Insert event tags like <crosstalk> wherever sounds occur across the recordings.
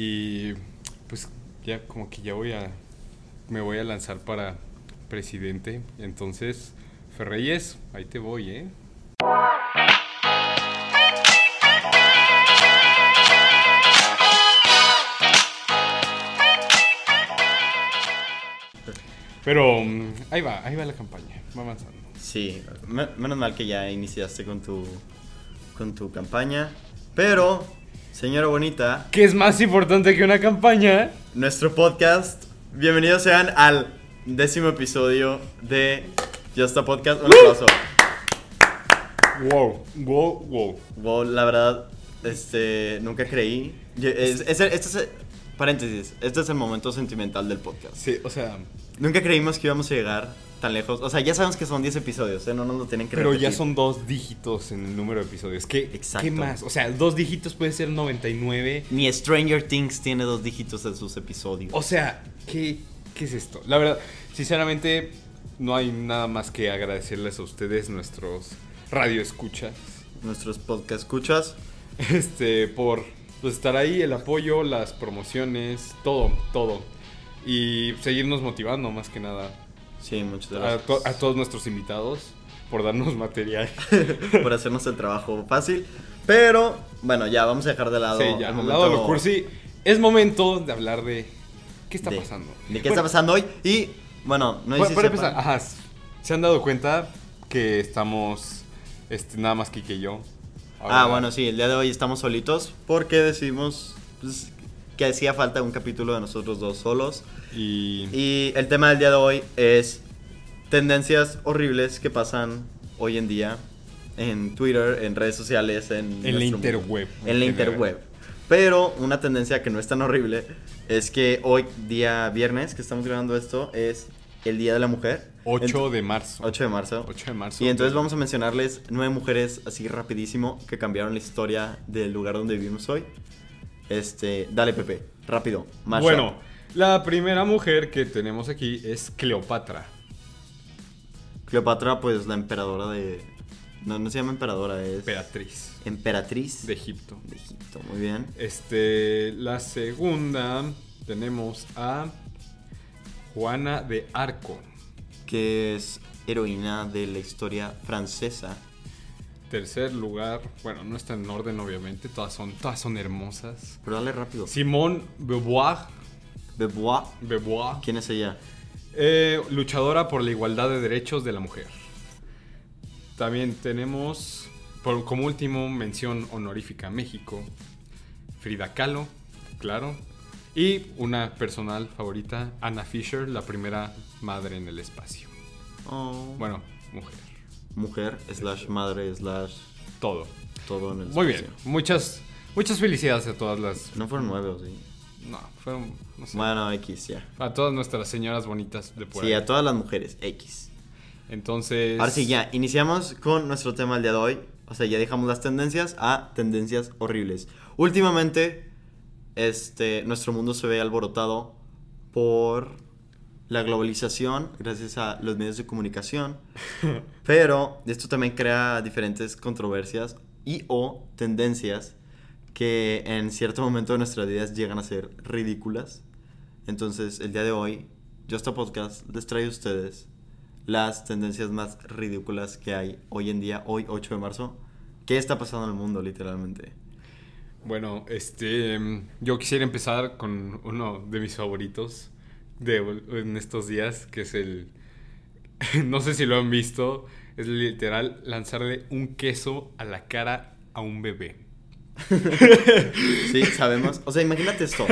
Y pues ya como que ya voy a... Me voy a lanzar para presidente. Entonces, Ferreyes, ahí te voy, ¿eh? Pero mm, ahí va, ahí va la campaña, va avanzando. Sí, me- menos mal que ya iniciaste con tu, con tu campaña. Pero, señora bonita, ¿Qué es más importante que una campaña? nuestro podcast, bienvenidos sean al décimo episodio de Justa Podcast. Un aplauso. Wow, wow, wow. Wow, la verdad, este, nunca creí. Es- es este es el- paréntesis, este es el momento sentimental del podcast. Sí, o sea, Nunca creímos que íbamos a llegar tan lejos. O sea, ya sabemos que son 10 episodios, ¿eh? No nos lo tienen que pero ya son dos dígitos en el número de episodios. ¿Qué, Exacto. ¿Qué más? O sea, dos dígitos puede ser 99. Ni Stranger Things tiene dos dígitos en sus episodios. O sea, ¿qué, ¿qué es esto? La verdad, sinceramente, no hay nada más que agradecerles a ustedes, nuestros radioescuchas, Nuestros podcast escuchas. <laughs> este, por pues, estar ahí, el apoyo, las promociones, todo, todo. Y seguirnos motivando más que nada. Sí, muchas A, gracias. to- a todos nuestros invitados por darnos <laughs> material. <laughs> por hacernos el trabajo fácil. Pero, bueno, ya vamos a dejar de lado. sí, ya, al momento lado de lo cursi, es momento de hablar de qué está de- pasando. De qué Bueno, está pasando hoy. Y, bueno, no sé Para, si para sepan- empezar, ajá, ¿se han dado cuenta que estamos este, nada más Kike y yo? Ah, bueno, sí, el día de hoy estamos solitos porque decidimos pues, que hacía falta un capítulo de nosotros dos solos. Y, Y el tema del día de hoy es tendencias horribles que pasan hoy en día en Twitter, en redes sociales, en, en la interweb. En la interweb. Pero una tendencia que no es tan horrible es que hoy, día viernes, que estamos grabando esto, es el Día de la Mujer. 8 de marzo. 8 de marzo. 8 de marzo. Y entonces vamos a mencionarles nueve mujeres así rapidísimo que cambiaron la historia del lugar donde vivimos hoy. Este, dale Pepe, rápido. mashup. Bueno, la primera mujer que tenemos aquí es Cleopatra. Cleopatra, pues la emperadora de... No, no se llama emperadora, es... Emperatriz Emperatriz de Egipto. de Egipto, muy bien. Este, la segunda tenemos a Juana de Arco. Que es heroína de la historia francesa. Tercer lugar, bueno, no está en orden obviamente, todas son, todas son hermosas. Pero dale rápido. Simone Beauvoir, Beauvoir. Beauvoir ¿Quién es ella? eh, luchadora por la igualdad de derechos de la mujer. También tenemos, por, como último, mención honorífica a México, Frida Kahlo, claro. Y una personal favorita, Anna Fisher, la primera madre en el espacio. Oh. Bueno, mujer. Mujer, slash madre, slash Todo. todo en el Muy bien. Muchas, muchas felicidades a todas las... No fueron nueve, ¿o sí? No, fueron... No sé. Bueno, X, ya. A todas nuestras señoras bonitas de por Sí, ahí. a todas las mujeres, X. Entonces... Ahora sí, ya, iniciamos con nuestro tema del día de hoy. O sea, ya dejamos las tendencias a tendencias horribles. Últimamente, este, nuestro mundo se ve alborotado por la globalización, gracias a los medios de comunicación. <laughs> Pero esto también crea diferentes controversias y o tendencias que en cierto momento de nuestras vidas llegan a ser ridículas. Entonces, el día de hoy, Justa Podcast les trae a ustedes las tendencias más ridículas que hay hoy en día, hoy 8 de marzo. ¿Qué está pasando en el mundo, literalmente? Bueno, este, yo quisiera empezar con uno de mis favoritos de en estos días, que es el, <laughs> no sé si lo han visto, es literal lanzarle un queso a la cara a un bebé. Sí, sabemos. O sea, imagínate esto.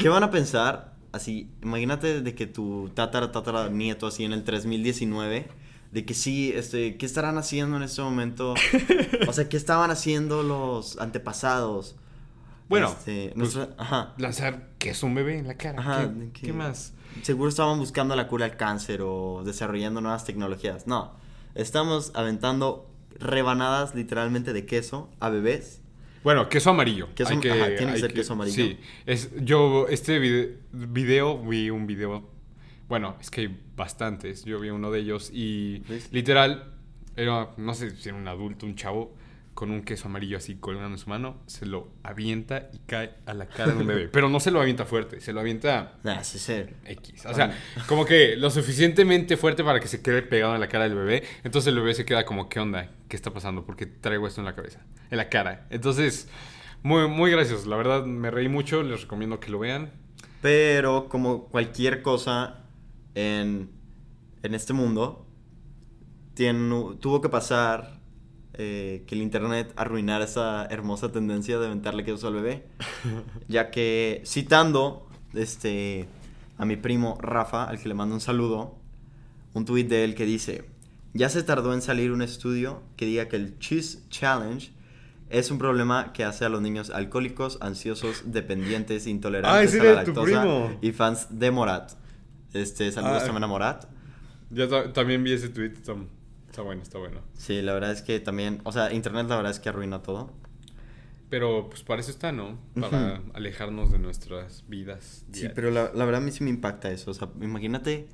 ¿Qué van a pensar? Así, imagínate de que tu tatara, tatara nieto así en el 3019, de que sí, este, ¿qué estarán haciendo en este momento? O sea, ¿qué estaban haciendo los antepasados? Bueno, Este, pues, nuestra- ajá. Lanzar queso a un bebé en la cara. Ajá, ¿Qué, que- más? Seguro estaban buscando la cura al cáncer o desarrollando nuevas tecnologías. No, estamos aventando rebanadas literalmente de queso a bebés. Bueno, queso amarillo. Queso- Hay que- ajá, tiene que ser queso amarillo. Sí, es, yo este vide- video, vi un video, bueno, es que hay bastantes, yo vi uno de ellos y ¿Ves? literal, era, no sé si era un adulto, un chavo, con un queso amarillo así colgando en su mano, se lo avienta y cae a la cara de un bebé. Pero no se lo avienta fuerte, se lo avienta Nah, sí, sí. X. O sea, como que lo suficientemente fuerte para que se quede pegado en la cara del bebé. Entonces el bebé se queda como, ¿qué onda? ¿Qué está pasando? Porque traigo esto en la cabeza, en la cara. Entonces, muy, muy gracioso. La verdad, me reí mucho. Les recomiendo que lo vean. Pero como cualquier cosa en, en este mundo, tiene- tuvo que pasar eh, que el internet arruinara esa hermosa tendencia de aventarle queso al bebé. <laughs> ya que, citando este, a mi primo Rafa, al que le mando un saludo, un tuit de él que dice, ya se tardó en salir un estudio que diga que el Cheese Challenge es un problema que hace a los niños alcohólicos, ansiosos, dependientes, <laughs> intolerantes a la lactosa y fans de Morat. Este, saludos Ah. también a Morat. Yo ta- también vi ese tweet. Está, está bueno, está bueno. Sí, la verdad es que también, o sea, internet la verdad es que arruina todo. Pero pues para eso está, ¿no? Para alejarnos de nuestras vidas. Sí, pero la, la verdad a mí sí me impacta eso. O sea, imagínate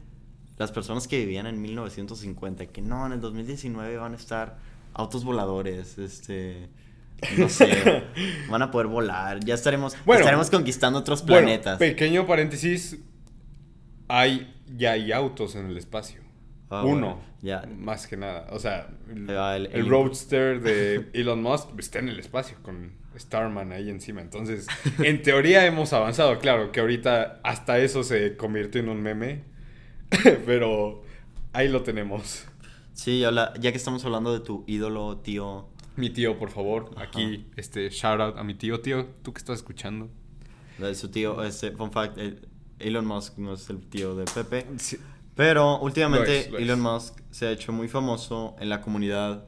las personas que vivían en 1950, que no, en el 2019 van a estar autos voladores, este... No sé, <laughs> van a poder volar, ya estaremos, Bueno, estaremos conquistando otros Bueno, planetas. pequeño paréntesis. Hay, ya hay autos en el espacio. Ah, Uno. Más que nada. O sea, el, el- el el- Roadster de <laughs> Elon Musk está en el espacio con Starman ahí encima. Entonces, en teoría hemos avanzado. Claro que ahorita hasta eso se convirtió en un meme. <laughs> Pero ahí lo tenemos. Sí, ya que estamos hablando de tu ídolo, tío, Mi tío, por favor. Ajá. Aquí, este, shout out a mi tío. Tío, tú que estás escuchando. su tío, este, fun fact, el- Elon Musk no es el tío de Pepe. Sí. Pero últimamente Lo es, lo es. Elon Musk se ha hecho muy famoso en la comunidad,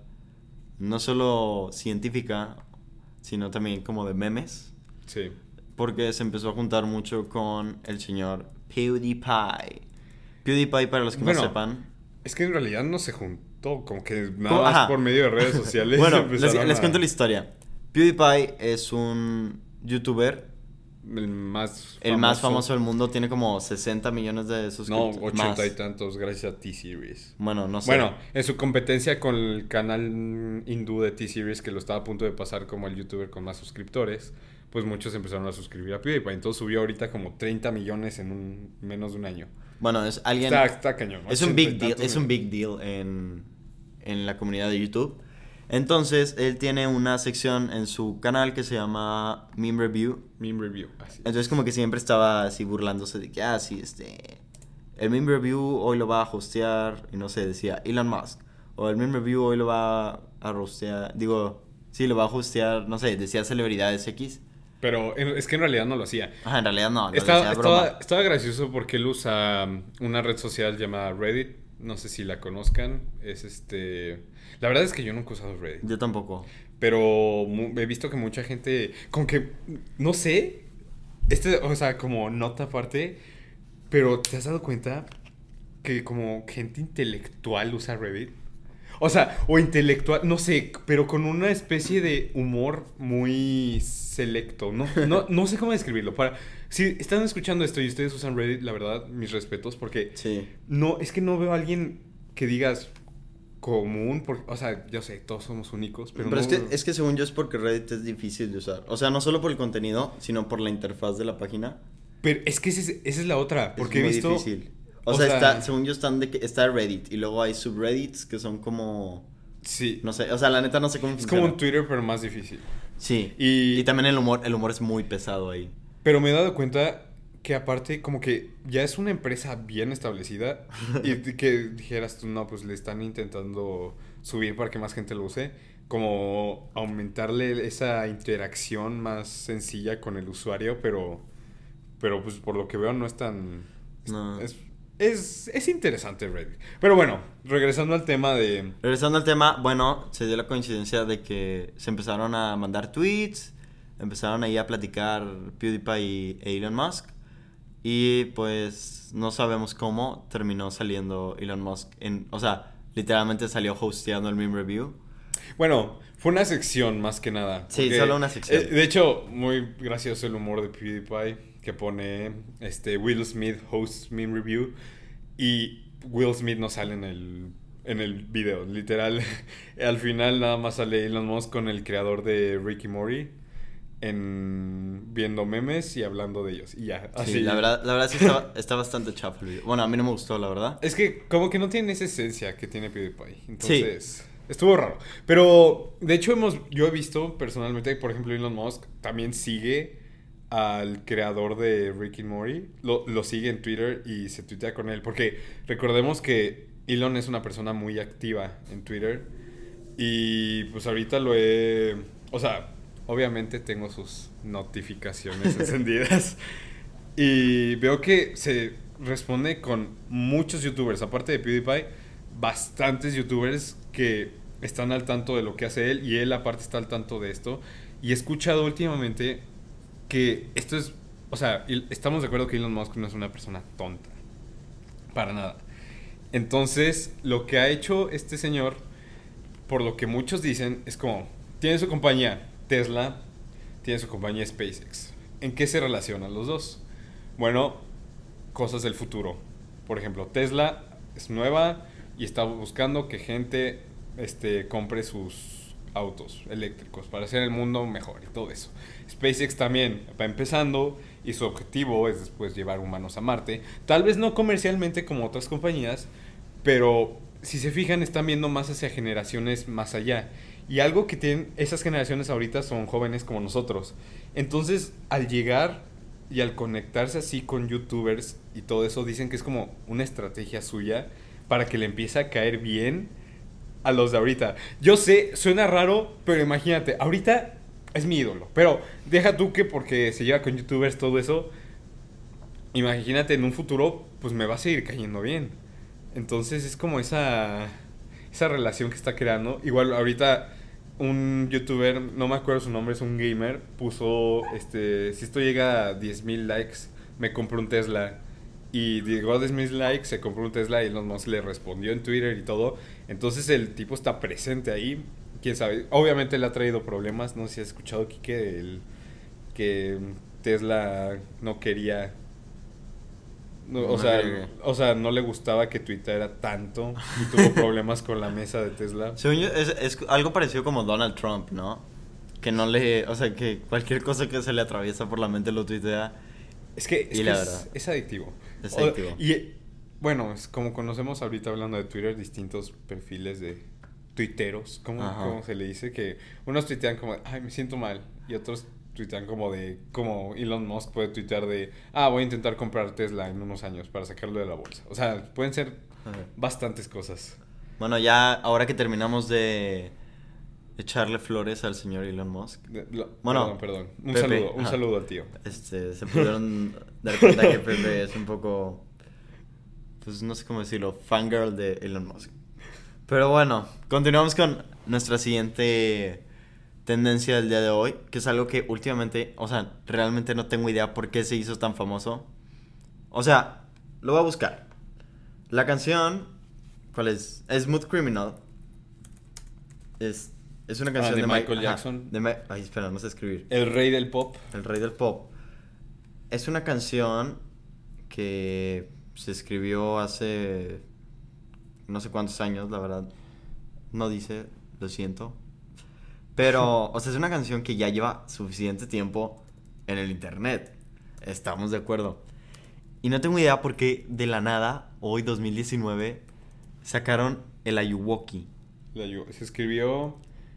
no solo científica, sino también como de memes, Sí. porque se empezó a juntar mucho con el señor PewDiePie. PewDiePie, para los que Bueno, no sepan. Es que en realidad no se juntó, como que nada más Ajá. por medio de redes <laughs> sociales. Bueno, les, cuento la historia. PewDiePie es un youtuber, El más el más famoso del mundo, tiene como 60 millones de No, suscriptores. ochenta más. y tantos, gracias a T-Series. Bueno, no sé. Bueno, en su competencia con el canal hindú de T-Series, que lo estaba a punto de pasar como el youtuber con más suscriptores, pues muchos empezaron a suscribir a PewDiePie. Entonces subió ahorita como 30 millones en un, menos de un año. Bueno, es alguien... Está, está cañón. Es un 80 big deal, es un big deal en, en la comunidad de YouTube. Entonces, él tiene una sección en su canal que se llama Meme Review. Meme review, así. Entonces, como que siempre estaba así burlándose de que, ah, sí, este. El Meme Review hoy lo va a hostear, y no sé, decía Elon Musk. O el Meme Review hoy lo va a hostear, digo, sí, lo va a hostear, no sé, decía celebridades X. Pero es que en realidad no lo hacía. Ajá, en realidad no, no Estaba, decía broma. estaba, estaba gracioso porque él usa um, una red social llamada Reddit. No sé si la conozcan. Es este. La verdad es que yo nunca he usado Reddit. Yo tampoco. Pero he visto que mucha gente. Como que. No sé. Este, o sea, como nota aparte. Pero ¿te has dado cuenta que como gente intelectual usa Reddit? O sea, o intelectual, no sé, pero con una especie de humor muy selecto. No, no, <laughs> no sé cómo describirlo. Para, si están escuchando esto y ustedes usan Reddit, la verdad, mis respetos, porque Sí. no, es que no veo a alguien que digas común, porque, o sea, yo sé, todos somos únicos, pero, Pero, no es, que, es que según yo es porque Reddit es difícil de usar. O sea, no solo por el contenido, sino por la interfaz de la página. Pero es que ese es- esa es la otra, porque es he muy visto... difícil. O, o sea, sea- está, según yo están de que, está Reddit y luego hay subreddits que son como... Sí, No sé, o sea, la neta no sé cómo es funciona. como un Twitter, pero más difícil. Sí. Y- Y, también el humor, el humor es muy pesado ahí. Pero me he dado cuenta que aparte como que ya es una empresa bien establecida <laughs> y que dijeras tú, no, pues le están intentando subir para que más gente lo use, como aumentarle esa interacción más sencilla con el usuario, pero, pero pues por lo que veo no es tan... No. Es, es, es interesante Reddit. Pero bueno, regresando al tema de... Regresando al tema, bueno, se dio la coincidencia de que se empezaron a mandar tweets, empezaron ahí a platicar PewDiePie y Elon Musk. Y pues no sabemos cómo terminó saliendo Elon Musk en... O sea, literalmente salió hosteando el meme review. Bueno, fue una sección más que nada. Sí, solo una sección. eh, de hecho, muy gracioso el humor de PewDiePie que pone este Will Smith host meme review y Will Smith no sale en el en el video. Literal, <laughs> al final nada más sale Elon Musk con el creador de Ricky Mori en viendo memes y hablando de ellos. Y ya, así. Sí, la verdad, la verdad sí está, está bastante chafa el video. Bueno, a mí no me gustó, la verdad. Es que como que no tiene esa esencia que tiene PewDiePie. Entonces, estuvo raro. Pero de hecho hemos yo he visto personalmente, por ejemplo, Elon Musk también sigue al creador de Ricky Mori, lo, lo sigue en Twitter y se tuitea con él porque recordemos que Elon es una persona muy activa en Twitter y pues ahorita lo he, o sea, obviamente tengo sus notificaciones <laughs> encendidas y veo que se responde con muchos youtubers, aparte de PewDiePie, bastantes youtubers que están al tanto de lo que hace él y él aparte está al tanto de esto. Y he escuchado últimamente que esto es, o sea, estamos de acuerdo que Elon Musk no es una persona tonta. Para nada. Entonces, lo que ha hecho este señor, por lo que muchos dicen, es como, tiene su compañía Tesla, tiene su compañía SpaceX. ¿En qué se relacionan los dos? Bueno, cosas del futuro. Por ejemplo, Tesla es nueva y está buscando que gente este, compre sus autos eléctricos para hacer el mundo mejor y todo eso. SpaceX también va empezando y su objetivo es después llevar humanos a Marte. Tal vez no comercialmente como otras compañías, pero si se fijan están viendo más hacia generaciones más allá. Y algo que tienen esas generaciones ahorita son jóvenes como nosotros. Entonces, al llegar y al conectarse así con youtubers y todo eso, dicen que es como una estrategia suya para que le empiece a caer bien a los de ahorita. Yo sé, suena raro, pero imagínate, ahorita es mi ídolo. Pero deja tú que porque se lleva con youtubers todo eso, imagínate en un futuro, pues me va a seguir cayendo bien. Entonces es como esa, esa relación que está creando. Igual ahorita un youtuber, no me acuerdo su nombre, es un gamer, puso, este, si esto llega a 10.000 likes, me compro un Tesla. Y llegó a 10.000 likes, se compró un Tesla y Elon Musk le respondió en Twitter y todo. Entonces el tipo está presente ahí. Quién sabe. Obviamente le ha traído problemas. No sé si has escuchado, Kike, el, que Tesla no quería. No, o, sea, o sea, no le gustaba que tuiteara tanto y tuvo problemas con la mesa de Tesla. <laughs> Según yo, es, es algo parecido como Donald Trump, ¿no? Que no le... O sea, que cualquier cosa que se le atraviesa por la mente lo tuitea. Es que, es, Y que la es- verdad. es adictivo. Es O- adictivo. y bueno, es como conocemos ahorita hablando de Twitter, distintos perfiles de tuiteros, ¿cómo, cómo se le dice? Que unos tuitean como, ay, me siento mal, y otros tuitean como de, como Elon Musk puede tuitear de, ah, voy a intentar comprar Tesla en unos años para sacarlo de la bolsa. O sea, pueden ser bastantes cosas. Bueno, ya ahora que terminamos de echarle flores al señor Elon Musk, De- lo- Bueno, perdón, perdón. Un Pepe, saludo, un ajá. saludo al tío. este, se pudieron <laughs> dar cuenta que Pepe es un poco, pues no sé cómo decirlo, fangirl de Elon Musk. Pero bueno, continuamos con nuestra siguiente tendencia del día de hoy, que es algo que últimamente, o sea, realmente no tengo idea por qué se hizo tan famoso. O sea, lo voy a buscar. La canción, ¿cuál es? Smooth Criminal. Es, es una canción Ah, de Mi- Michael ajá, Jackson. de Mi- Ay, espera, no sé escribir. El rey del pop. El rey del pop. Es una canción que se escribió hace no sé cuántos años, la verdad. No dice, lo siento. Pero, o sea, es una canción que ya lleva suficiente tiempo en el internet. Estamos de acuerdo. Y no tengo idea por qué de la nada, hoy 2019, sacaron el Ayuwoki. Se escribió,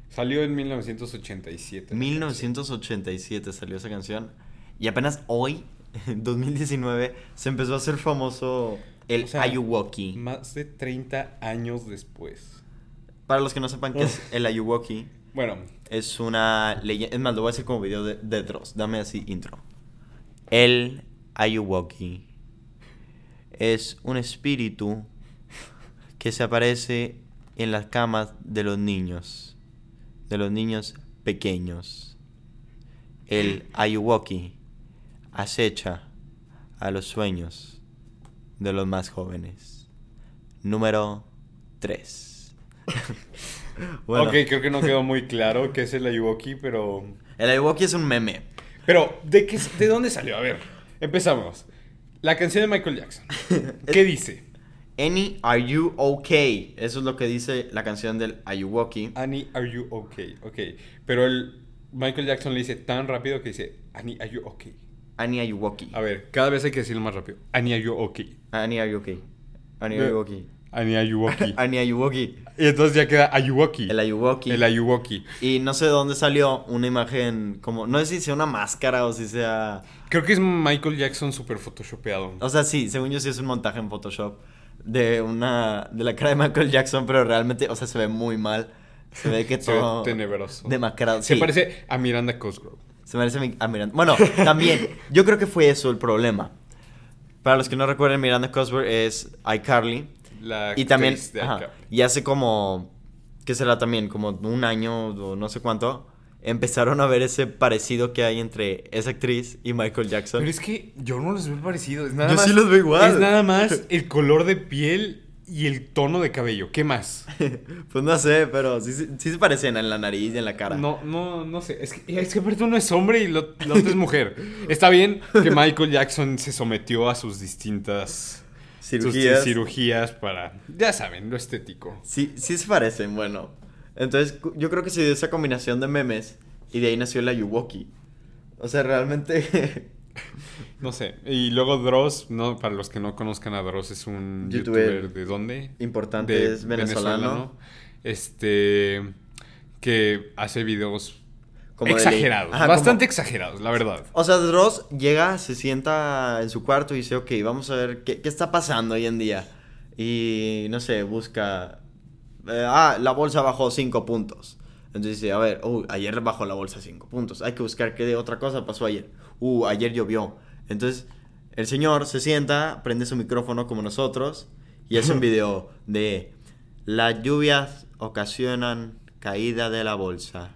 salió en 1987. la 1987 salió esa canción. Y apenas hoy, en 2019, se empezó a hacer famoso el O sea, Ayuwoki. Más de 30 años después. Para los que no sepan qué es el Ayuwoki, Bueno, es una leyenda. Es más, lo voy a hacer como video de, de Dross. Dame así intro. El Ayuwoki es un espíritu que se aparece en las camas de los niños. De los niños pequeños. El Ayuwoki acecha a los sueños de los más jóvenes. Número 3. <laughs> ok, creo que no quedó muy claro qué es el Ayuwoki, pero... El Ayuwoki es un meme. Pero, ¿de, qué, ¿de dónde salió? A ver, empezamos. La canción de Michael Jackson. <laughs> ¿Qué dice? Annie, are you okay? Eso es lo que dice la canción del Ayuwoki. Annie, are you okay? Ok. Pero el Michael Jackson le dice tan rápido que dice, Annie, are you okay? Annie Ayuwoki. A ver, cada vez hay que decirlo más rápido. Annie, are you okay? Annie, are you okay? Annie, are you okay? Annie, are you okay? <laughs> Annie Ayuwoki. y entonces ya queda Ayuwoki. El Ayuwoki. El Ayuwoki. Y no sé de dónde salió una imagen como, no sé si sea una máscara o si sea... Creo que es Michael Jackson súper photoshopeado. O sea, sí, según yo sí es un montaje en Photoshop de una, de la cara de Michael Jackson, pero realmente, o sea, se ve muy mal. Se ve que <laughs> Se ve todo... tenebroso. Demacrado. Se sí. parece a Miranda Cosgrove. Se parece a Miranda. Bueno, <laughs> también, yo creo que fue eso el problema. Para los que no recuerden, Miranda Cosgrove es iCarly. La Y también, actriz de ajá, y hace como, ¿qué será también? Como un año o no sé cuánto, empezaron a ver ese parecido que hay entre esa actriz y Michael Jackson. Pero es que yo no los veo parecidos. Es nada Yo más, sí los veo igual. Es nada más <laughs> el color de piel y el tono de cabello. ¿Qué más? <laughs> pues no sé, pero sí, sí, sí se parecen en la nariz y en la cara. No, no, no sé. Es que, es que aparte uno es hombre y lo, la otra es mujer. Está bien que Michael Jackson se sometió a sus distintas Cirugías. cirugías para, ya saben, lo estético. Sí, sí se parecen, bueno. Entonces, yo creo que se dio esa combinación de memes y de ahí nació la Yuwoki. O sea, realmente... <laughs> No sé. Y luego Dross, no, para los que no conozcan a Dross, es un Youtuber youtuber, de dónde? importante, De es venezolano. Este que hace videos Como exagerados. Ajá, bastante como- exagerados, la verdad. O sea, Dross llega, se sienta en su cuarto y dice, ok, vamos a ver qué, qué está pasando hoy en día. Y, no sé, busca... eh, ah, la bolsa bajó 5 puntos. Entonces dice, a ver, uh, ayer bajó la bolsa 5 puntos. Hay que buscar qué de otra cosa pasó ayer. Uh, ayer llovió. Entonces, el señor se sienta, prende su micrófono como nosotros y hace un <laughs> video de... Las lluvias ocasionan caída de la bolsa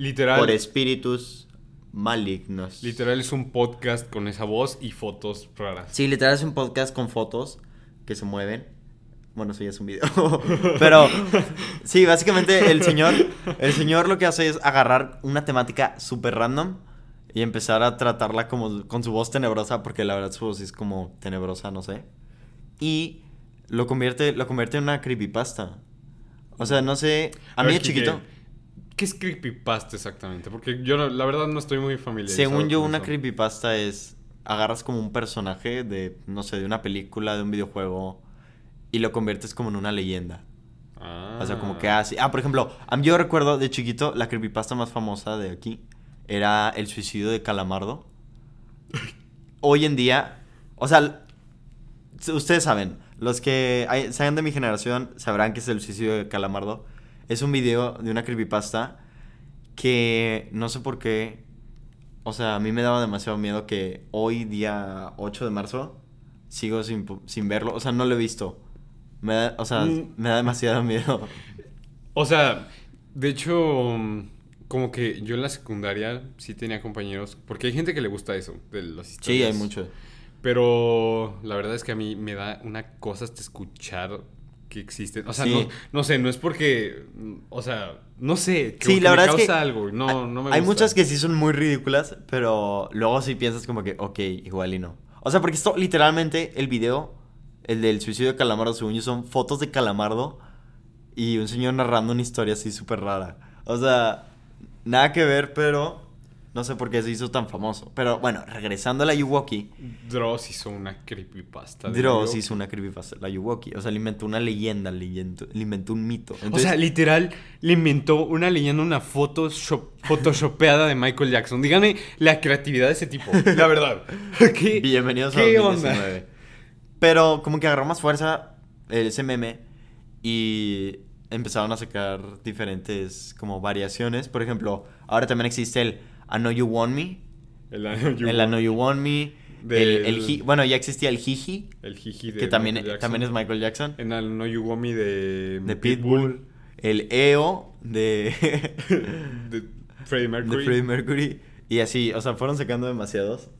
Literal, por espíritus malignos. literal es un podcast con esa voz y fotos raras. Sí, literal es un podcast con fotos que se mueven. Bueno, eso ya es un video. <laughs> Pero sí, básicamente el señor, el señor lo que hace es agarrar una temática súper random y empezar a tratarla como con su voz tenebrosa, porque la verdad su voz es como tenebrosa, no sé. Y lo convierte, lo convierte en una creepypasta. O sea, no sé, a, mí de chiquito, ¿Qué es creepypasta exactamente? Porque yo no- la verdad no estoy muy familiarizado. según yo una eso. creepypasta es agarras como un personaje de, no sé, de una película, de un videojuego y lo conviertes como en una leyenda. Ah. O sea, como que así. Ah, por ejemplo, yo recuerdo de chiquito la creepypasta más famosa de aquí era el suicidio de Calamardo. <laughs> Hoy en día, o sea, ustedes saben, los que hay- sean de mi generación sabrán que es el suicidio de Calamardo. Es un video de una creepypasta que no sé por qué, o sea, a mí me daba demasiado miedo que hoy, día 8 de marzo, sigo sin, sin verlo. O sea, no lo he visto. Me da, o sea, Mm. me da demasiado miedo. O sea, de hecho, como que yo en la secundaria sí tenía compañeros, porque hay gente que le gusta eso, de las Sí, historias. hay mucho. Pero la verdad es que a mí me da una cosa hasta escuchar que existen. O sea, Sí. no, no sé, no es porque, o sea, no sé, que, Sí, que la me verdad es causa que algo, no, hay, no me hay gusta. muchas que sí son muy ridículas, pero luego sí piensas como que, ok, igual y no. O sea, porque esto literalmente el video, el del suicidio de Calamardo, según yo, son fotos de Calamardo y un señor narrando una historia así súper rara. O sea, nada que ver, pero no sé por qué se hizo tan famoso. Pero bueno, regresando a la Yuwoki, Dross hizo una creepypasta. de Dross hizo una creepypasta, la Yuwoki. O sea, le inventó una leyenda, le inventó, le inventó un mito. o sea, literal, le inventó una leyenda, una foto shop- photoshopeada de Michael Jackson. Díganme la creatividad de ese tipo, la verdad. <laughs> <laughs> ¿Qué, Bienvenidos a ¿qué 2019. onda? Pero como que agarró más fuerza ese meme y empezaron a sacar diferentes como variaciones. Por ejemplo, ahora también existe el I Know You Want Me. El, I Know el I Know You Want Me. Del- El, el ji- bueno, ya existía el Jiji, el jiji de que también, Michael también es Michael Jackson. En el No You Want Me de, De Pitbull. El EO de, <laughs> de Freddie <laughs> Mercury. de Freddie Mercury. Y así, o sea, fueron sacando demasiados.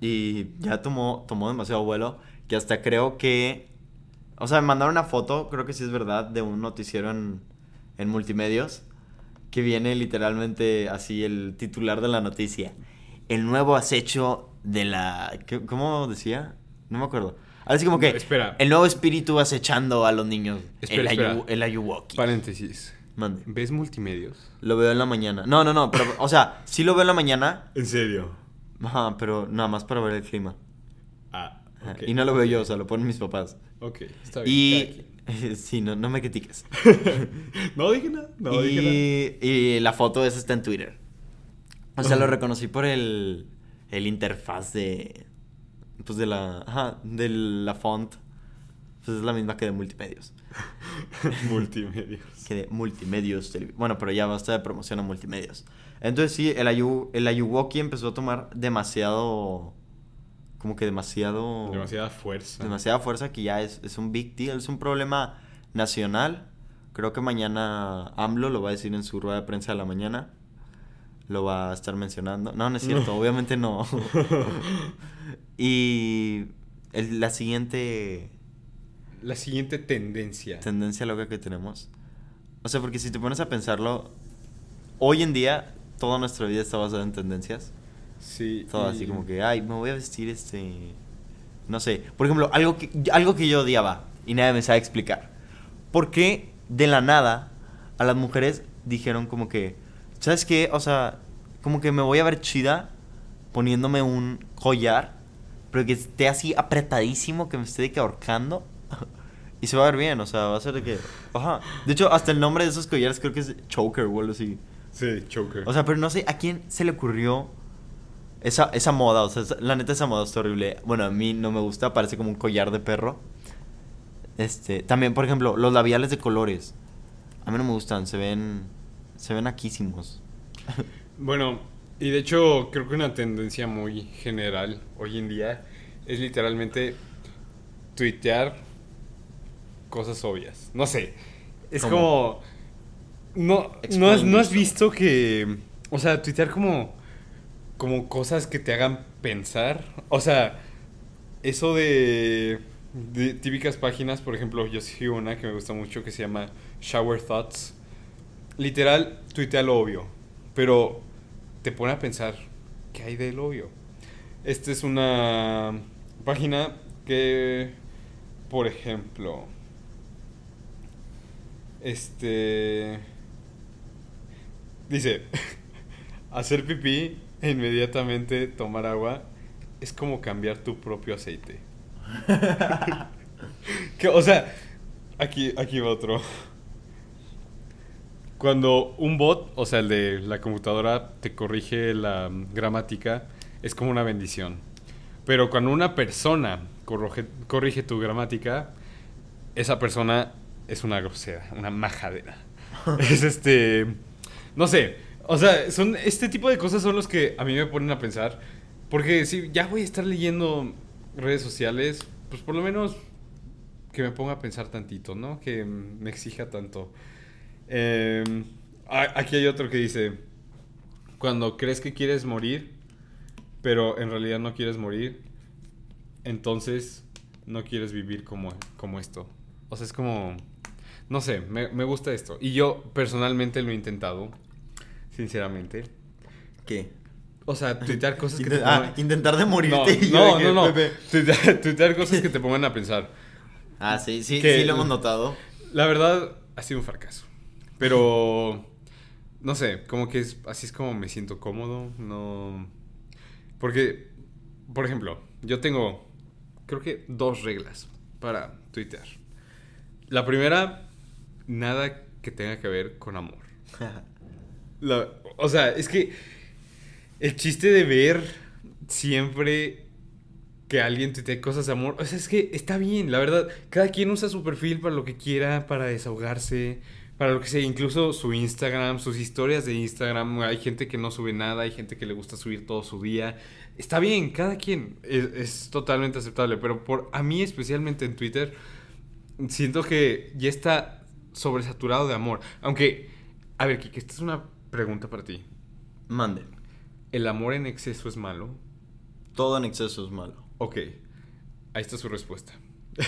Y ya tomó, tomó demasiado vuelo. Que hasta creo que. O sea, me mandaron una foto, creo que sí es verdad, de un noticiero en, en multimedios. Que viene literalmente así el titular de la noticia. El nuevo acecho de la. ¿qué- ¿Cómo decía? No me acuerdo. Ahora sí como que No, espera. el nuevo espíritu acechando a los niños. Espera, el, espera. ayu- el Ayuwoki. Paréntesis. Mande. ¿Ves multimedios? Lo veo en la mañana. No, no, no, pero, o sea, sí lo veo en la mañana. ¿En serio? Ajá, pero nada más para ver el clima. Ah. Y no lo veo yo, o sea, lo ponen mis papás. Ok, está bien. Y... <laughs> Sí, no, no me critiques. <laughs> No dije nada. No dije nada. y, y la foto esa está en Twitter. O sea, lo reconocí por el, el interfaz de... Pues de la... Ajá, de la font. Pues es la misma que de multimedios. <laughs> Multimedios. Que de multimedios. Bueno, pero ya basta de promoción a multimedios. Entonces sí, el, Ayu, el Ayuwoki empezó a tomar demasiado... Como que demasiado... Demasiada fuerza. demasiada fuerza que ya es, es un big deal, es un problema nacional. Creo que mañana AMLO lo va a decir en su rueda de prensa de la mañana. Lo va a estar mencionando. No, no es cierto, <laughs> obviamente no. <laughs> y el- la siguiente La siguiente tendencia. tendencia loca que tenemos. O sea, porque si te pones a pensarlo, hoy en día toda nuestra vida está basada en tendencias. Sí. Todo y- así como que, ay, me voy a vestir este... No sé. Por ejemplo, algo que, algo que yo odiaba y nadie me sabe explicar. ¿Por qué de la nada a las mujeres dijeron como que, ¿sabes qué? O sea, como que me voy a ver chida poniéndome un collar, pero que esté así apretadísimo, que me esté de que ahorcando. <laughs> Y se va a ver bien, o sea, va a ser de que... Ajá. De hecho, hasta el nombre de esos collares creo que es choker o algo así. Sí, choker. O sea, pero no sé a quién se le ocurrió esa, esa moda. O sea, esa- la neta, esa moda está horrible. Bueno, a mí no me gusta, parece como un collar de perro. Este, también, por ejemplo, los labiales de colores. A mí no me gustan, se ven. Se ven aquísimos. <laughs> Bueno, y de hecho creo que una tendencia muy general hoy en día es literalmente tuitear cosas obvias. No sé. Es ¿Cómo? como... No, no, has, no has visto que... O sea, tuitear como... Como cosas que te hagan pensar. O sea, eso de... típicas páginas, por ejemplo, yo sigo una que me gusta mucho que se llama Shower Thoughts. Literal, tuitea lo obvio. Pero te pone a pensar, ¿qué hay del obvio? Esta es una página que, por ejemplo, este dice, <laughs> hacer pipí e <laughs> inmediatamente tomar agua es como cambiar tu propio aceite. <laughs> Que, o sea, aquí, aquí va otro. Cuando un bot, o sea, el de la computadora, te corrige la gramática, es como una bendición. Pero cuando una persona corroge- corrige tu gramática, esa persona es una grosera, una majadera. <laughs> es este. No sé. O sea, son este tipo de cosas son los que a mí me ponen a pensar. Porque si ya voy a estar leyendo redes sociales, pues por lo menos que me ponga a pensar tantito, ¿no? Que me exija tanto. Eh, aquí hay otro que dice, cuando crees que quieres morir, pero en realidad no quieres morir, entonces no quieres vivir como, como esto. O sea, es como, no sé, me, me gusta esto. Y yo personalmente lo he intentado, sinceramente. ¿Qué? O sea, tuitear cosas que te ah, intentar de morirte. No, no, no, no. Tuitear, <laughs> tuitear cosas que te pongan a pensar. Ah, sí, sí, Que- sí lo hemos notado. La verdad, ha sido un fracaso. Pero, no sé, como que es, así es como me siento cómodo. No. Porque, por ejemplo, yo tengo, creo que dos reglas para tuitear. La primera, nada que tenga que ver con amor. <laughs> La- o sea, es que el chiste de ver siempre que alguien tuitee cosas de amor, o sea, es que está bien, la verdad. Cada quien usa su perfil para lo que quiera, para desahogarse, para lo que sea, incluso su Instagram, sus historias de Instagram. Hay gente que no sube nada, hay gente que le gusta subir todo su día. Está bien, cada quien es, es totalmente aceptable, pero por a mí especialmente en Twitter siento que ya está sobresaturado de amor. Aunque, a ver, Kike, esta es una pregunta para ti. Mande. ¿El amor en exceso es malo? Todo en exceso es malo. Ok, ahí está su respuesta. <laughs>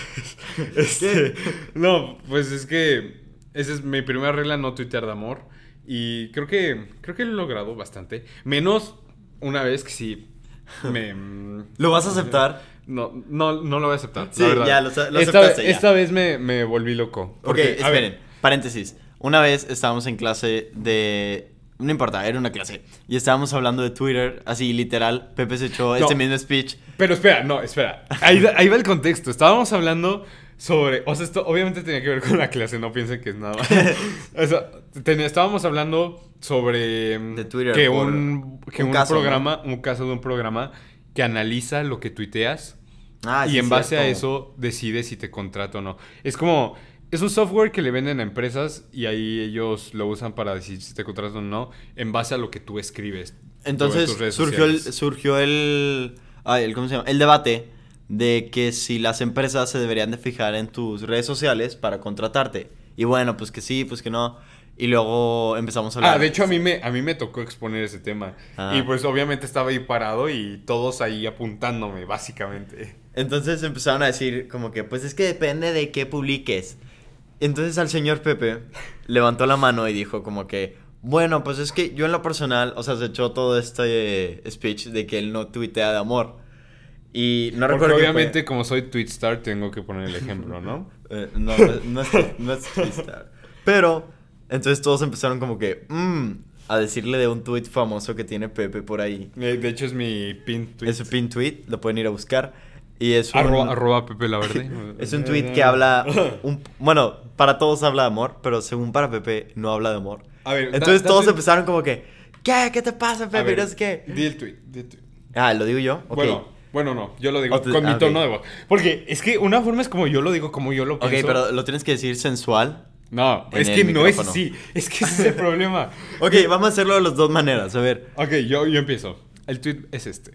Este, no, pues es que esa es mi primera regla, no tuitear de amor. Y creo que, creo que lo he logrado bastante. Menos una vez que sí me... <laughs> ¿Lo vas a aceptar? No, no, no lo voy a aceptar. Sí, la ya, lo lo esta, aceptaste ya. esta vez me, me volví loco. Porque, ok, esperen, paréntesis. Una vez estábamos en clase de... No importa, era una clase. Y estábamos hablando de Twitter, así literal. Pepe se echó este mismo speech. Pero espera, no, espera. Ahí, va- <laughs> ahí va el contexto. Estábamos hablando sobre. O sea, esto obviamente tenía que ver con la clase, no piensen que es nada. <laughs> o sea, ten- estábamos hablando sobre. De Twitter, Que un, que un un, caso, programa, un caso de un programa que analiza lo que tuiteas Ah, y sí, en base a eso decide si te contrata o no. Es como. Es un software que le venden a empresas y ahí ellos lo usan para decir si te contratan o no en base a lo que tú escribes. Entonces tus redes surgió el, surgió el, ay, el, ¿cómo se llama? el debate de que si las empresas se deberían de fijar en tus redes sociales para contratarte. Y bueno, pues que sí, pues que no. Y luego empezamos a hablar. Ah, de hecho a mí me, a mí me tocó exponer ese tema. Ah. Y pues obviamente estaba ahí parado y todos ahí apuntándome, básicamente. Entonces empezaron a decir como que, pues es que depende de qué publiques. Entonces al señor Pepe levantó la mano y dijo como que, bueno, pues es que yo en lo personal, o sea, se echó todo este eh, speech de que él no tuitea de amor. Y no Porque recuerdo obviamente como soy Twitstar tengo que poner el ejemplo, ¿no? <laughs> Eh, no, no, es, no es Twitter. Pero, entonces todos empezaron como que, mm, a decirle de un tweet famoso que tiene Pepe por ahí. Eh, De hecho es mi pin tweet. Es un pin tweet, lo pueden ir a buscar. Y es un, Arroba, arroba Pepe la Verde. <laughs> es un tweet que habla, <laughs> un, bueno, para todos habla de amor, pero según para Pepe no habla de amor. A ver, Entonces todos empezaron como que, ¿qué? ¿Qué te pasa, Pepe? ver, Y no sé qué. Di el tweet, di el tweet. Ah, ¿lo digo yo? Ok. Bueno, bueno, no, yo lo digo con ah, mi ok. tono de voz. Porque es que una forma es como yo lo digo, como yo lo Ok, pienso. pero lo tienes que decir sensual. No, es que no es así. Es que ese es el problema. <laughs> Ok, vamos a hacerlo de las dos maneras. A ver. Ok, yo, yo empiezo. El tweet es este.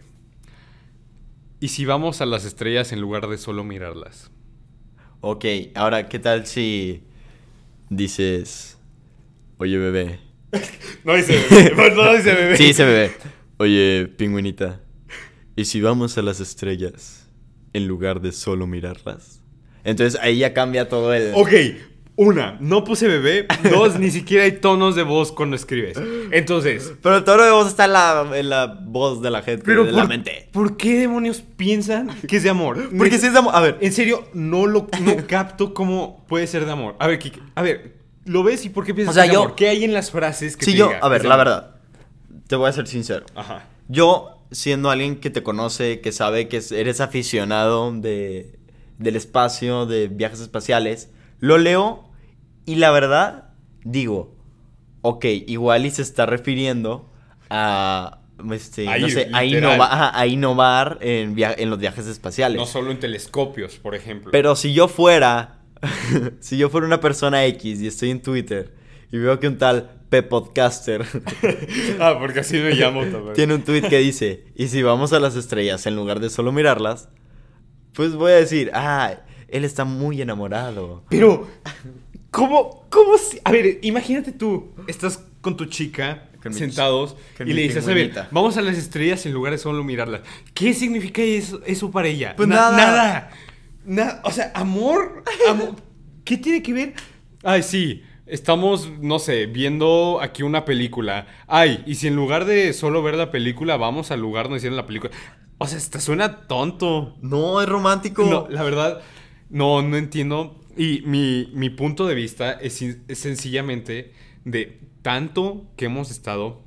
¿Y si vamos a las estrellas en lugar de solo mirarlas? Ok, ahora, ¿qué tal si dices, oye bebé? <laughs> No dice bebé. <laughs> no dice bebé. Sí, dice bebé. Oye, pingüinita. ¿Y si vamos a las estrellas en lugar de solo mirarlas? Entonces ahí ya cambia todo el... Ok, una, no puse bebé. Dos, ni siquiera hay tonos de voz cuando escribes. Entonces, Pero el tono de voz está en la, en la voz de la gente, pero de por, la mente. ¿por qué demonios piensan que es de amor? Porque si es de amor... A ver, En serio, no lo no <laughs> capto cómo puede ser de amor. A ver, Kike, a ver, ¿lo ves y por qué piensas O sea, que es de amor? ¿Qué hay en las frases que te yo... diga A ver, la amor? verdad. Te voy a ser sincero. Ajá. Yo, siendo alguien que te conoce, que sabe que eres aficionado de, del espacio, de viajes espaciales, lo leo y la verdad digo, ok, igual y se está refiriendo a, este, A no sé, a, innova- ajá, a innovar en, via- en los viajes espaciales. No solo en telescopios, por ejemplo. Pero si yo fuera, <laughs> si yo fuera una persona X y estoy en Twitter y veo que un tal P-Podcaster <laughs> ah, porque así me llamo <laughs> también. tiene un tweet que dice, y si vamos a las estrellas en lugar de solo mirarlas, pues voy a decir, ah, él está muy enamorado. Pero, ¿cómo, cómo si- A ver, imagínate tú, estás con tu chica, Con sentados, y le dices, a ver, vamos a las estrellas en lugar de solo mirarlas. ¿Qué significa eso, eso para ella? Pues Na- nada. Nada. Na- o sea, amor, amor. ¿Qué tiene que ver? Ay, sí. Estamos, no sé, viendo aquí una película. Ay, y si en lugar de solo ver la película, vamos al lugar donde hicieron la película. O sea, te suena tonto. No, es romántico. No, la verdad, no, no entiendo. Y mi, mi punto de vista es, sencillamente de tanto que hemos estado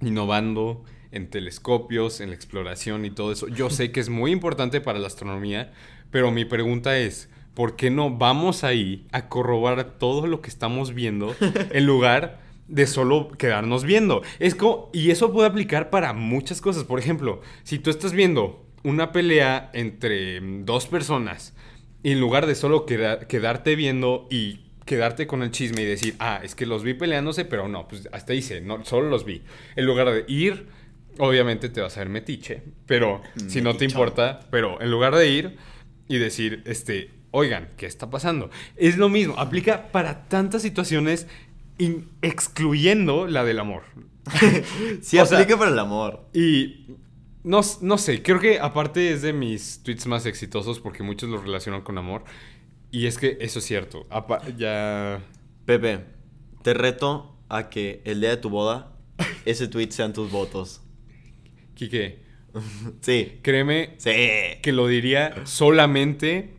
innovando en telescopios, en la exploración y todo eso. Yo sé que es muy importante para la astronomía, pero mi pregunta es, ¿por qué no vamos ahí a corroborar todo lo que estamos viendo <laughs> en lugar de solo quedarnos viendo? Es como, y eso puede aplicar para muchas cosas. Por ejemplo, si tú estás viendo una pelea entre mm, dos personas y en lugar de solo queda- quedarte viendo y quedarte con el chisme y decir, ah, es que los vi peleándose, pero no, pues hasta hice, no, solo los vi. En lugar de ir, obviamente te vas a ver metiche, pero si no te importa, pero en lugar de ir y decir, este, oigan, ¿qué está pasando? Es lo mismo, aplica para tantas situaciones, excluyendo la del amor. <laughs> Sí, o sea- aplica para el amor. Y no, no sé, creo que aparte es de mis tweets más exitosos porque muchos lo relacionan con amor. Y es que eso es cierto. Apa- ya. Pepe, te reto a que el día de tu boda, ese tweet sean tus votos. Quique, <laughs> Sí. Créeme Sí. que lo diría solamente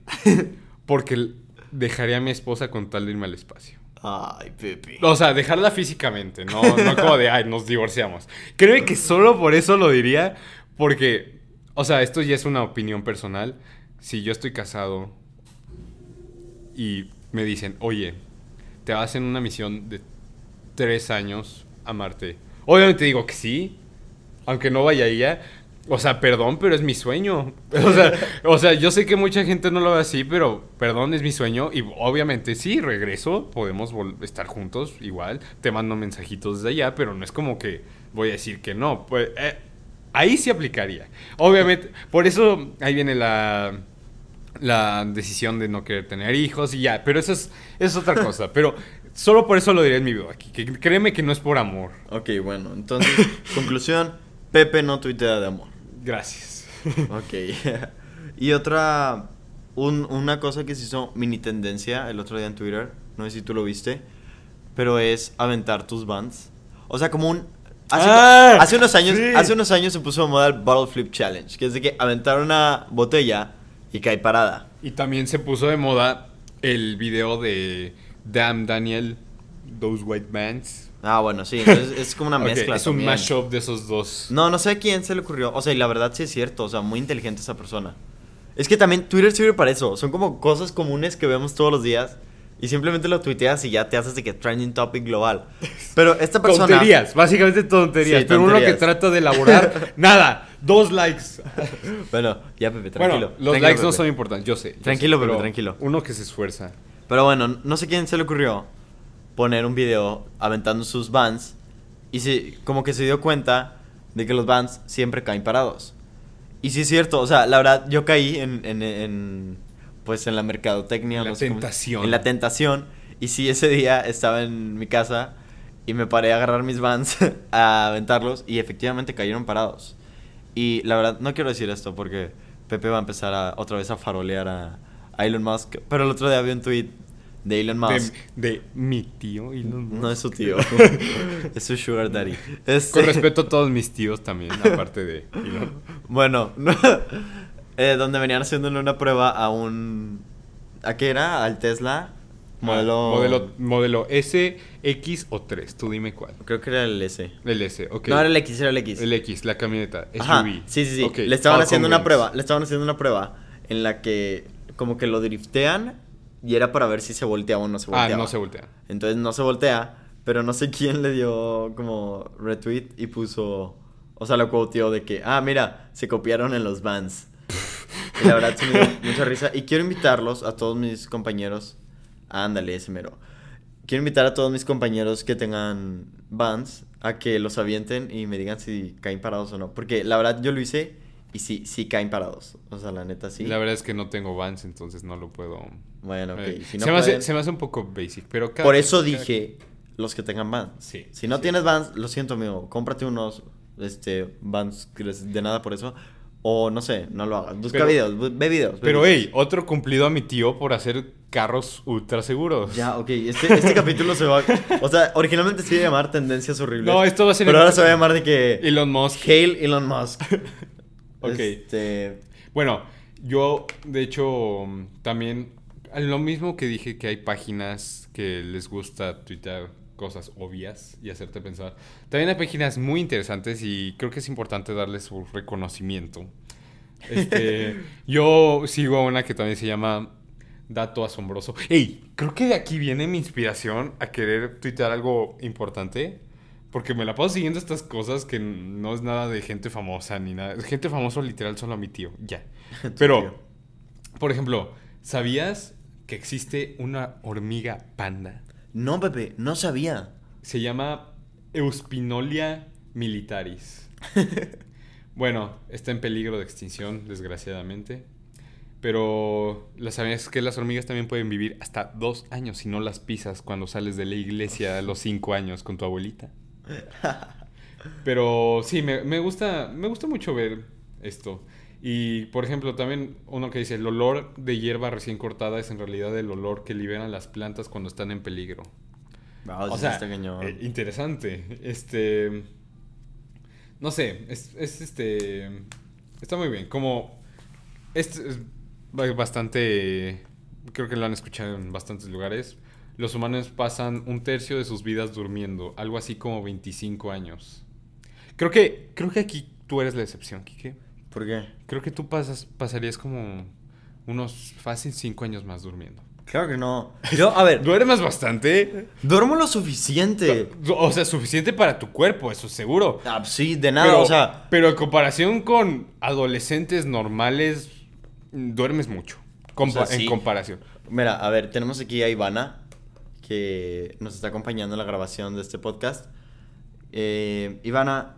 porque dejaría a mi esposa con tal de irme al espacio. Ay, Pepe. O sea, dejarla físicamente, no, no como de, ay, nos divorciamos. Créeme que solo por eso lo diría, porque, o sea, esto ya es una opinión personal. Si yo estoy casado y me dicen, oye, te vas en una misión de tres años a Marte. Obviamente digo que sí, aunque no vaya ella. O sea, perdón, pero es mi sueño. <laughs> O sea, o sea, yo sé que mucha gente no lo ve así, pero perdón, es mi sueño. Y obviamente sí, regreso, podemos estar juntos igual. Te mando mensajitos desde allá, pero no es como que voy a decir que no. Pues, eh, ahí sí aplicaría. Obviamente, por eso ahí viene la, la decisión de no querer tener hijos y ya. Pero eso es, eso es otra <laughs> cosa. Pero solo por eso lo diré en mi video aquí. Que créeme que no es por amor. Ok, bueno, entonces, <laughs> conclusión, Pepe no tuitea de amor. Gracias. Ok. <laughs> y otra, un- una cosa que se hizo mini tendencia el otro día en Twitter, no sé si tú lo viste, pero es aventar tus bands. O sea, como un... Hace, Ah, hace unos años, sí. hace unos años se puso de moda el Bottle Flip Challenge, que es de que aventar una botella y cae parada. Y también se puso de moda el video de Damn Daniel, Those White Bands. Ah, bueno, sí, entonces es como una <laughs> mezcla. es un también. mashup de esos dos. No, no sé a quién se le ocurrió. O sea, y la verdad sí es cierto. O sea, muy inteligente esa persona. Es que también Twitter sirve para eso. Son como cosas comunes que vemos todos los días. Y simplemente lo tuiteas y ya te haces de que trending topic global. Pero esta persona. Tonterías, básicamente tonterías. Sí, pero uno que trata de elaborar, <laughs> nada, dos likes. Bueno, ya, Pepe, tranquilo. Bueno, los Tranquilo, likes no Pepe. son importantes, yo sé. yo Tranquilo, sé, Pepe, tranquilo. Uno que se esfuerza. Pero bueno, no sé quién se le ocurrió poner un video aventando sus bands. Y se, como que se dio cuenta de que los bands siempre caen parados. Y sí es cierto, o sea, la verdad, yo caí en, en, en, pues en la mercadotecnia. En la no tentación. en la tentación. Y sí, ese día estaba en mi casa y me paré a agarrar mis bands, <laughs> a aventarlos y efectivamente cayeron parados. Y la verdad, no quiero decir esto porque Pepe va a empezar a, otra vez a farolear a, a Elon Musk. Pero el otro día vi un tweet de Elon Musk. De, de mi tío Elon Musk. No es su tío, <laughs> es su sugar daddy. Este- Con respeto a todos mis tíos también, aparte de Elon. <laughs> Bueno, eh, donde venían haciéndole una prueba a un... ¿A qué era? Al Tesla. Modelo... Ah, modelo. Modelo S, X o 3, tú dime cuál. Creo que era el S. El S, ok. No, era el X, era el X. El X, la camioneta, SUV. Ajá, sí, sí, sí. Le estaban Falcon haciendo una prueba, le estaban haciendo una prueba en la que como que lo driftean y era para ver si se volteaba o no se Ah, volteaba. no se voltea. Entonces no se voltea, pero no sé quién le dio como retweet y puso, o sea, lo quoteó de que, ah, mira, se copiaron en los Vans. Y la verdad se me dio mucha risa. Y quiero invitarlos a todos mis compañeros, ándale, ese mero. Quiero invitar a todos mis compañeros que tengan Vans a que los avienten y me digan si caen parados o no. Porque la verdad yo lo hice y sí, sí caen parados. O sea, la neta sí. La verdad es que no tengo Vans, entonces no lo puedo. Bueno, ok. eh, Si no se, me hace, se me hace un poco basic, pero cada- Por eso cada- dije los que tengan Vans. Sí, Si no sí. tienes Vans, lo siento, amigo. Cómprate unos este, les- de nada por eso. O no sé, no lo hagas. Busca Pero- videos, ve videos. ve Pero videos. hey, otro cumplido a mi tío por hacer carros ultra seguros. Ya, ok. Este, este capítulo se va. O sea, originalmente se iba a llamar Tendencias Horribles. No, esto va a ser Pero ahora se va a llamar de que. Elon Musk. Hail Elon Musk. <laughs> Ok. Este. Bueno, yo de hecho también lo mismo que dije que hay páginas que les gusta tuitear cosas obvias y hacerte pensar. También hay páginas muy interesantes y creo que es importante darles su reconocimiento. Este, <laughs> yo sigo a una que también se llama Dato Asombroso. ¡Ey! Creo que de aquí viene mi inspiración a querer tuitear algo importante. Porque me la paso siguiendo estas cosas que no es nada de gente famosa ni nada. Gente famosa literal solo a mi tío, ya. <laughs> Pero, tío. por ejemplo, ¿sabías que existe una hormiga panda? No, Pepe, no sabía. Se llama Euspinolia militaris. <laughs> bueno, está en peligro de extinción, desgraciadamente. Pero ¿la sabías que las hormigas también pueden vivir hasta dos años si no las pisas cuando sales de la iglesia a los cinco años con tu abuelita? <laughs> Pero sí, me, me gusta, me gusta mucho ver esto. Y, por ejemplo, también uno que dice, el olor de hierba recién cortada es en realidad el olor que liberan las plantas cuando están en peligro. Wow, O sea, eh, interesante. Este. No sé, es, es este. Está muy bien. Como. Es, es ba- bastante. Creo que lo han escuchado en bastantes lugares. Los humanos pasan un tercio de sus vidas durmiendo. Algo así como 25 años. Creo que. Creo que aquí tú eres la excepción, Kike. ¿Por qué? Creo que tú pasas, pasarías como unos fácil 5 años más durmiendo. Claro que no. Yo, a ver, Duermes bastante. duermo lo suficiente. O sea, suficiente para tu cuerpo, eso seguro. Ah, sí, de nada, pero, o sea. pero en comparación con adolescentes normales, duermes mucho. Compa- O sea, sí. En comparación. Mira, a ver, tenemos aquí a Ivana, que nos está acompañando en la grabación de este podcast. Eh, Ivana,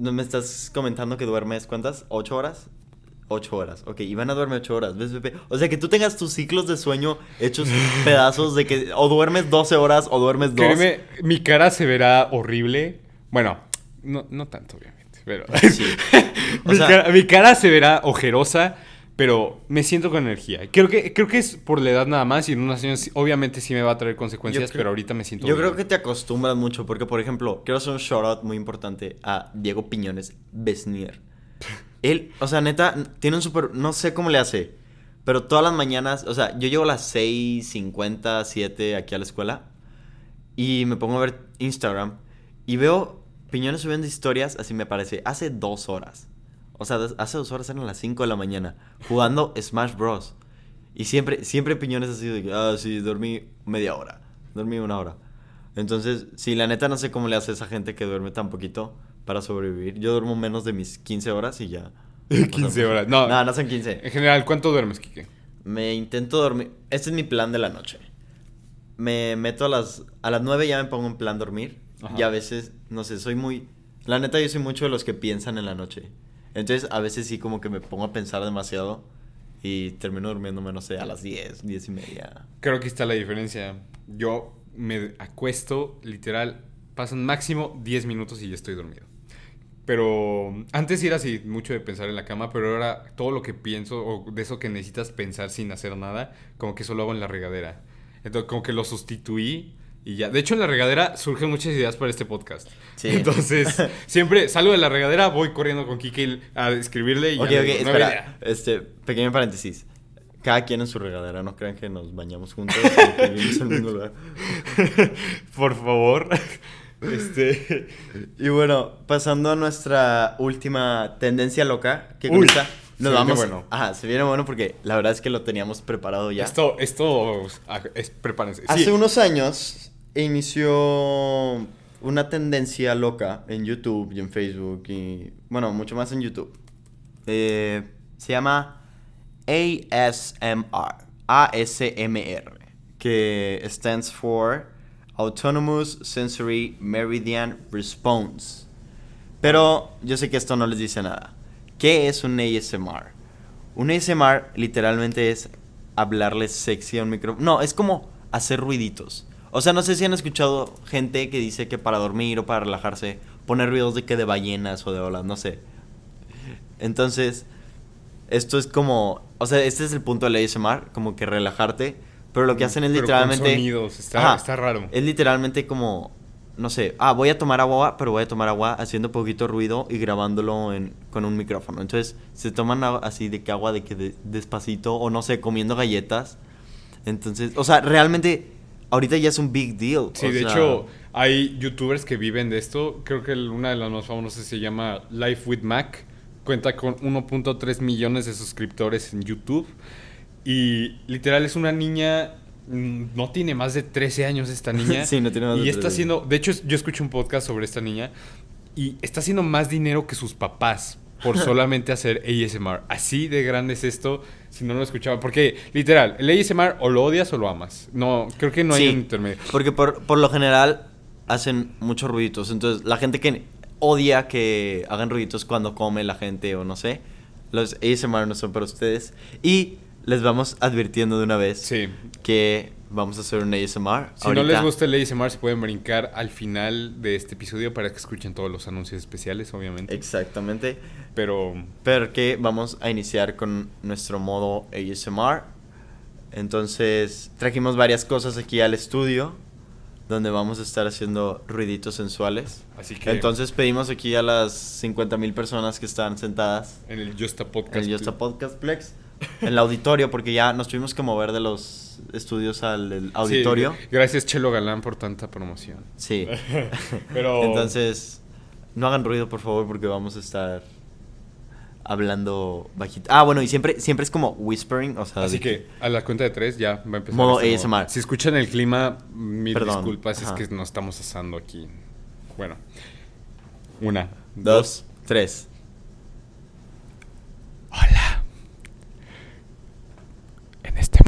¿no me estás comentando que duermes cuántas? ¿Ocho horas? Ocho horas. Ok, Ivana duerme ocho horas. ¿Ves, Pepe? O sea, que tú tengas tus ciclos de sueño hechos <laughs> pedazos de que o duermes 12 horas o duermes dos. Créeme, mi cara se verá horrible. Bueno, no, no tanto, obviamente. Pero. Sí. <laughs> O mi, sea- cara, mi cara se verá ojerosa, pero me siento con energía. Creo que, creo que es por la edad nada más y en unos años obviamente sí me va a traer consecuencias, creo- pero ahorita me siento Yo bien. creo que te acostumbras mucho porque, por ejemplo, quiero hacer un shout out muy importante a Diego Piñones Besnier. <laughs> Él, o sea, neta, tiene un súper... No sé cómo le hace, pero todas las mañanas, o sea, yo llego a las 6.50, 7 aquí a la escuela y me pongo a ver Instagram y veo Piñones subiendo historias, así me parece, hace dos horas. O sea, hace dos horas eran las 5 de la mañana jugando Smash Bros. Y siempre, siempre Piñones ha sido de que, ah, sí, dormí media hora, dormí una hora. Entonces, sí, la neta no sé cómo le hace esa gente que duerme tan poquito para sobrevivir. Yo duermo menos de mis 15 horas y ya. <laughs> O sea, 15 horas. No. No, no son 15. En general, ¿cuánto duermes, Kike? Me intento dormir. Este es mi plan de la noche. Me meto a las. A las 9 ya me pongo en plan dormir. Ajá. Y a veces, no sé, soy muy. La neta, yo soy mucho de los que piensan en la noche. Entonces, a veces sí, como que me pongo a pensar demasiado. Y termino durmiéndome, no sé, a las 10, 10 y media. Creo que está la diferencia. Yo me acuesto, literal, pasan máximo 10 minutos y ya estoy dormido. Pero antes era así, mucho de pensar en la cama, pero ahora todo lo que pienso, o de eso que necesitas pensar sin hacer nada, como que solo hago en la regadera. Entonces, como que lo sustituí y ya. De hecho, en la regadera surgen muchas ideas para este podcast. Sí. <laughs> Entonces, siempre salgo de la regadera, voy corriendo con Kike a escribirle y ya Ok, le ok, digo, "Nueva espera. idea". Este, pequeño paréntesis. Cada quien en su regadera, no crean que nos bañamos juntos que vivimos en el mismo lugar. <laughs> Por favor. <laughs> Este. Y bueno, pasando a nuestra última tendencia loca, que Uy, esta se nos viene vamos. bueno. Ajá, se viene bueno porque la verdad es que lo teníamos preparado ya. Esto, esto, ah, es, prepárense. Hace Sí. unos años inició una tendencia loca en YouTube y en Facebook y bueno, mucho más en YouTube. Eh, se llama ASMR, ASMR, que stands for Autonomous Sensory Meridian Response. Pero yo sé que esto no les dice nada. ¿Qué es un ASMR? Un ASMR literalmente es hablarle sexy a un micrófono. No, es como hacer ruiditos. O sea, no sé si han escuchado gente que dice que para dormir o para relajarse pone ruidos de que de ballenas o de olas, no sé. Entonces, esto es como, o sea, este es el punto del ASMR, como que relajarte, pero lo que hacen es Pero con literalmente sonidos, está- Ajá. está raro. Es literalmente como no sé, ah, voy a tomar agua, pero voy a tomar agua haciendo poquito ruido y grabándolo en, con un micrófono. Entonces, se toman así de que agua de que de- despacito o no sé, comiendo galletas. Entonces, o sea, realmente ahorita ya es un big deal. Sí, o de sea, hecho, hay youtubers que viven de esto. Creo que una de las más famosas se llama Life with Mac. Cuenta con 1.3 millones de suscriptores en YouTube. Y literal es una niña. mm, No tiene más de 13 años esta niña. <laughs> Sí, no tiene más de Y está 13. haciendo. De hecho, yo escuché un podcast sobre esta niña. Y está haciendo más dinero que sus papás por <laughs> solamente hacer ASMR. Así de grande es esto. Si no lo escuchaba. Porque, literal, el ASMR o lo odias o lo amas. No, creo que no hay Sí, intermedio. Porque por, por lo general hacen muchos ruiditos. Entonces, la gente que odia que hagan ruiditos cuando come la gente o no sé, los ASMR no son para ustedes. Y les vamos advirtiendo de una vez Sí. que vamos a hacer un ASMR. Si no les gusta el ASMR, se pueden brincar al final de este episodio para que escuchen todos los anuncios especiales, obviamente. Exactamente. Pero Pero que vamos a iniciar con nuestro modo ASMR. Entonces, trajimos varias cosas aquí al estudio. donde vamos a estar haciendo ruiditos sensuales. Así que Entonces pedimos aquí a las 50 mil personas que están sentadas en el Justa Podcast. en el Yosta Podcast Plex, el auditorio, porque ya nos tuvimos que mover de los estudios al Sí, auditorio. gracias Chelo Galán por tanta promoción. Sí. <laughs> Pero <laughs> Entonces, no hagan ruido, por favor, porque vamos a estar hablando bajito. Ah, bueno, y siempre, siempre es como whispering, o sea, Así de que a la cuenta de tres ya va a empezar. Modo este ASMR. Si escuchan el clima, mil Perdón. disculpas, Ajá. es que nos estamos asando aquí. Bueno, una, dos, tres. Hola. En este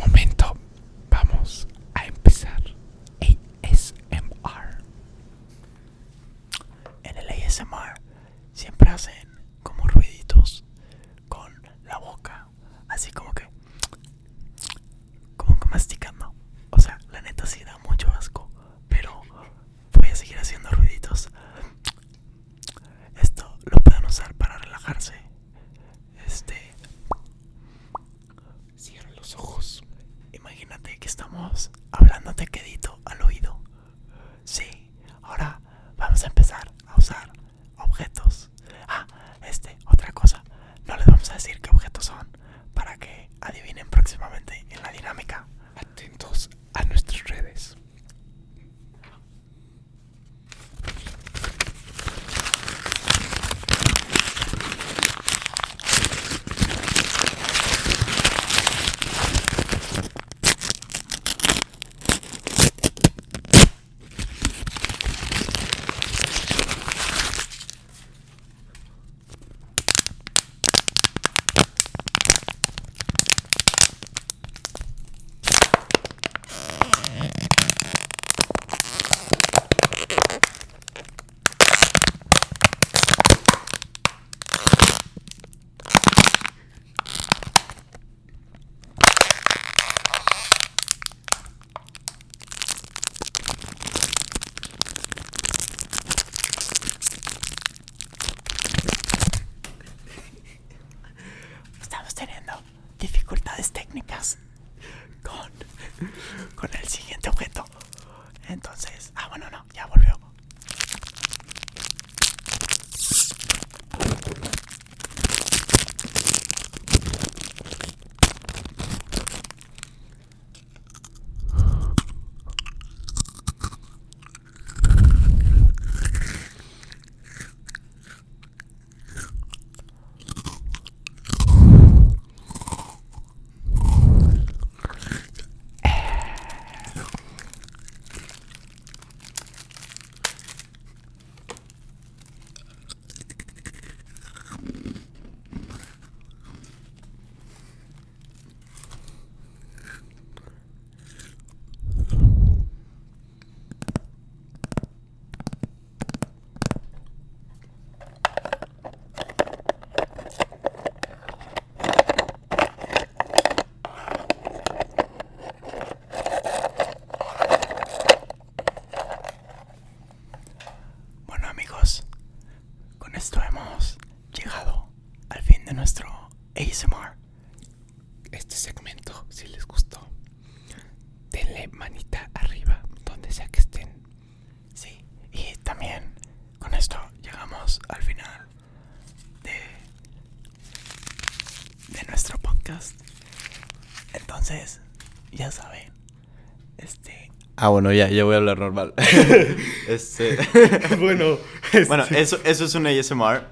Ah, bueno, ya, ya voy a hablar normal. <laughs> <laughs> este. <laughs> bueno, bueno, eso, eso es un ASMR.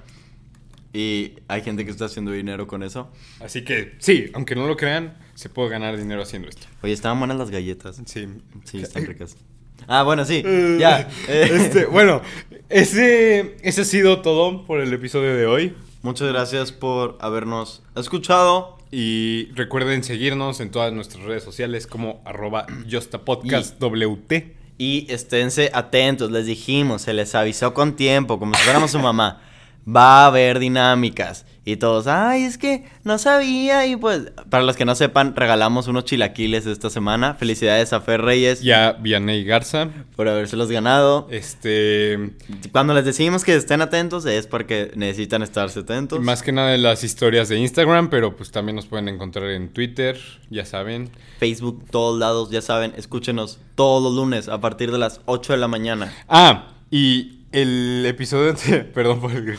Y hay gente que está haciendo dinero con eso. Así que sí, aunque no lo crean, se puede ganar dinero haciendo esto. Oye, estaban buenas las galletas. Sí. Sí, están ricas. Ah, bueno, sí. Ya. eh, Este, bueno, ese, ese ha sido todo por el episodio de hoy. Muchas gracias por habernos escuchado. Y recuerden seguirnos en todas nuestras redes sociales como arroba justapodcastwt. Y esténse atentos, les dijimos, se les avisó con tiempo, como si fuéramos su mamá. Va a haber dinámicas. Y todos, ay, es que no sabía. Y pues, para los que no sepan, regalamos unos chilaquiles esta semana. Felicidades a Fer Reyes Y a Vianney Garza. por habérselos ganado. Este. Cuando les decimos que estén atentos es porque necesitan estarse atentos. Más que nada en las historias de Instagram, pero pues también nos pueden encontrar en Twitter, ya saben. Facebook, todos lados, ya saben, escúchenos todos los lunes a partir de las 8 de la mañana. Ah, y el episodio, <laughs> perdón por el,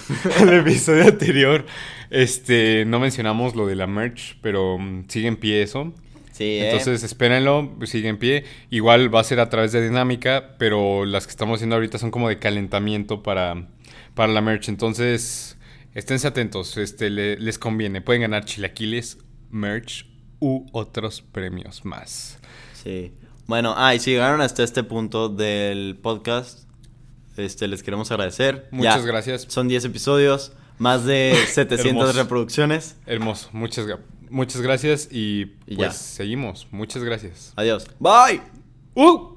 episodio anterior, este, no mencionamos lo de la merch, pero mm, sigue en pie eso. Sí, eh. Entonces espérenlo, sigue en pie. Igual va a ser a través de dinámica, pero las que estamos haciendo ahorita son como de calentamiento para, para la merch. Entonces, esténse atentos, este, le- les conviene. Pueden ganar chilaquiles, merch u otros premios más. Sí. Bueno, ah, y si llegaron hasta este punto del podcast, este, les queremos agradecer. Muchas Ya, gracias. Son 10 episodios, más de <laughs> 700 Hermoso. reproducciones. Hermoso, muchas, muchas gracias y Y pues ya. seguimos. Muchas gracias. Adiós. Bye. ¡Uh!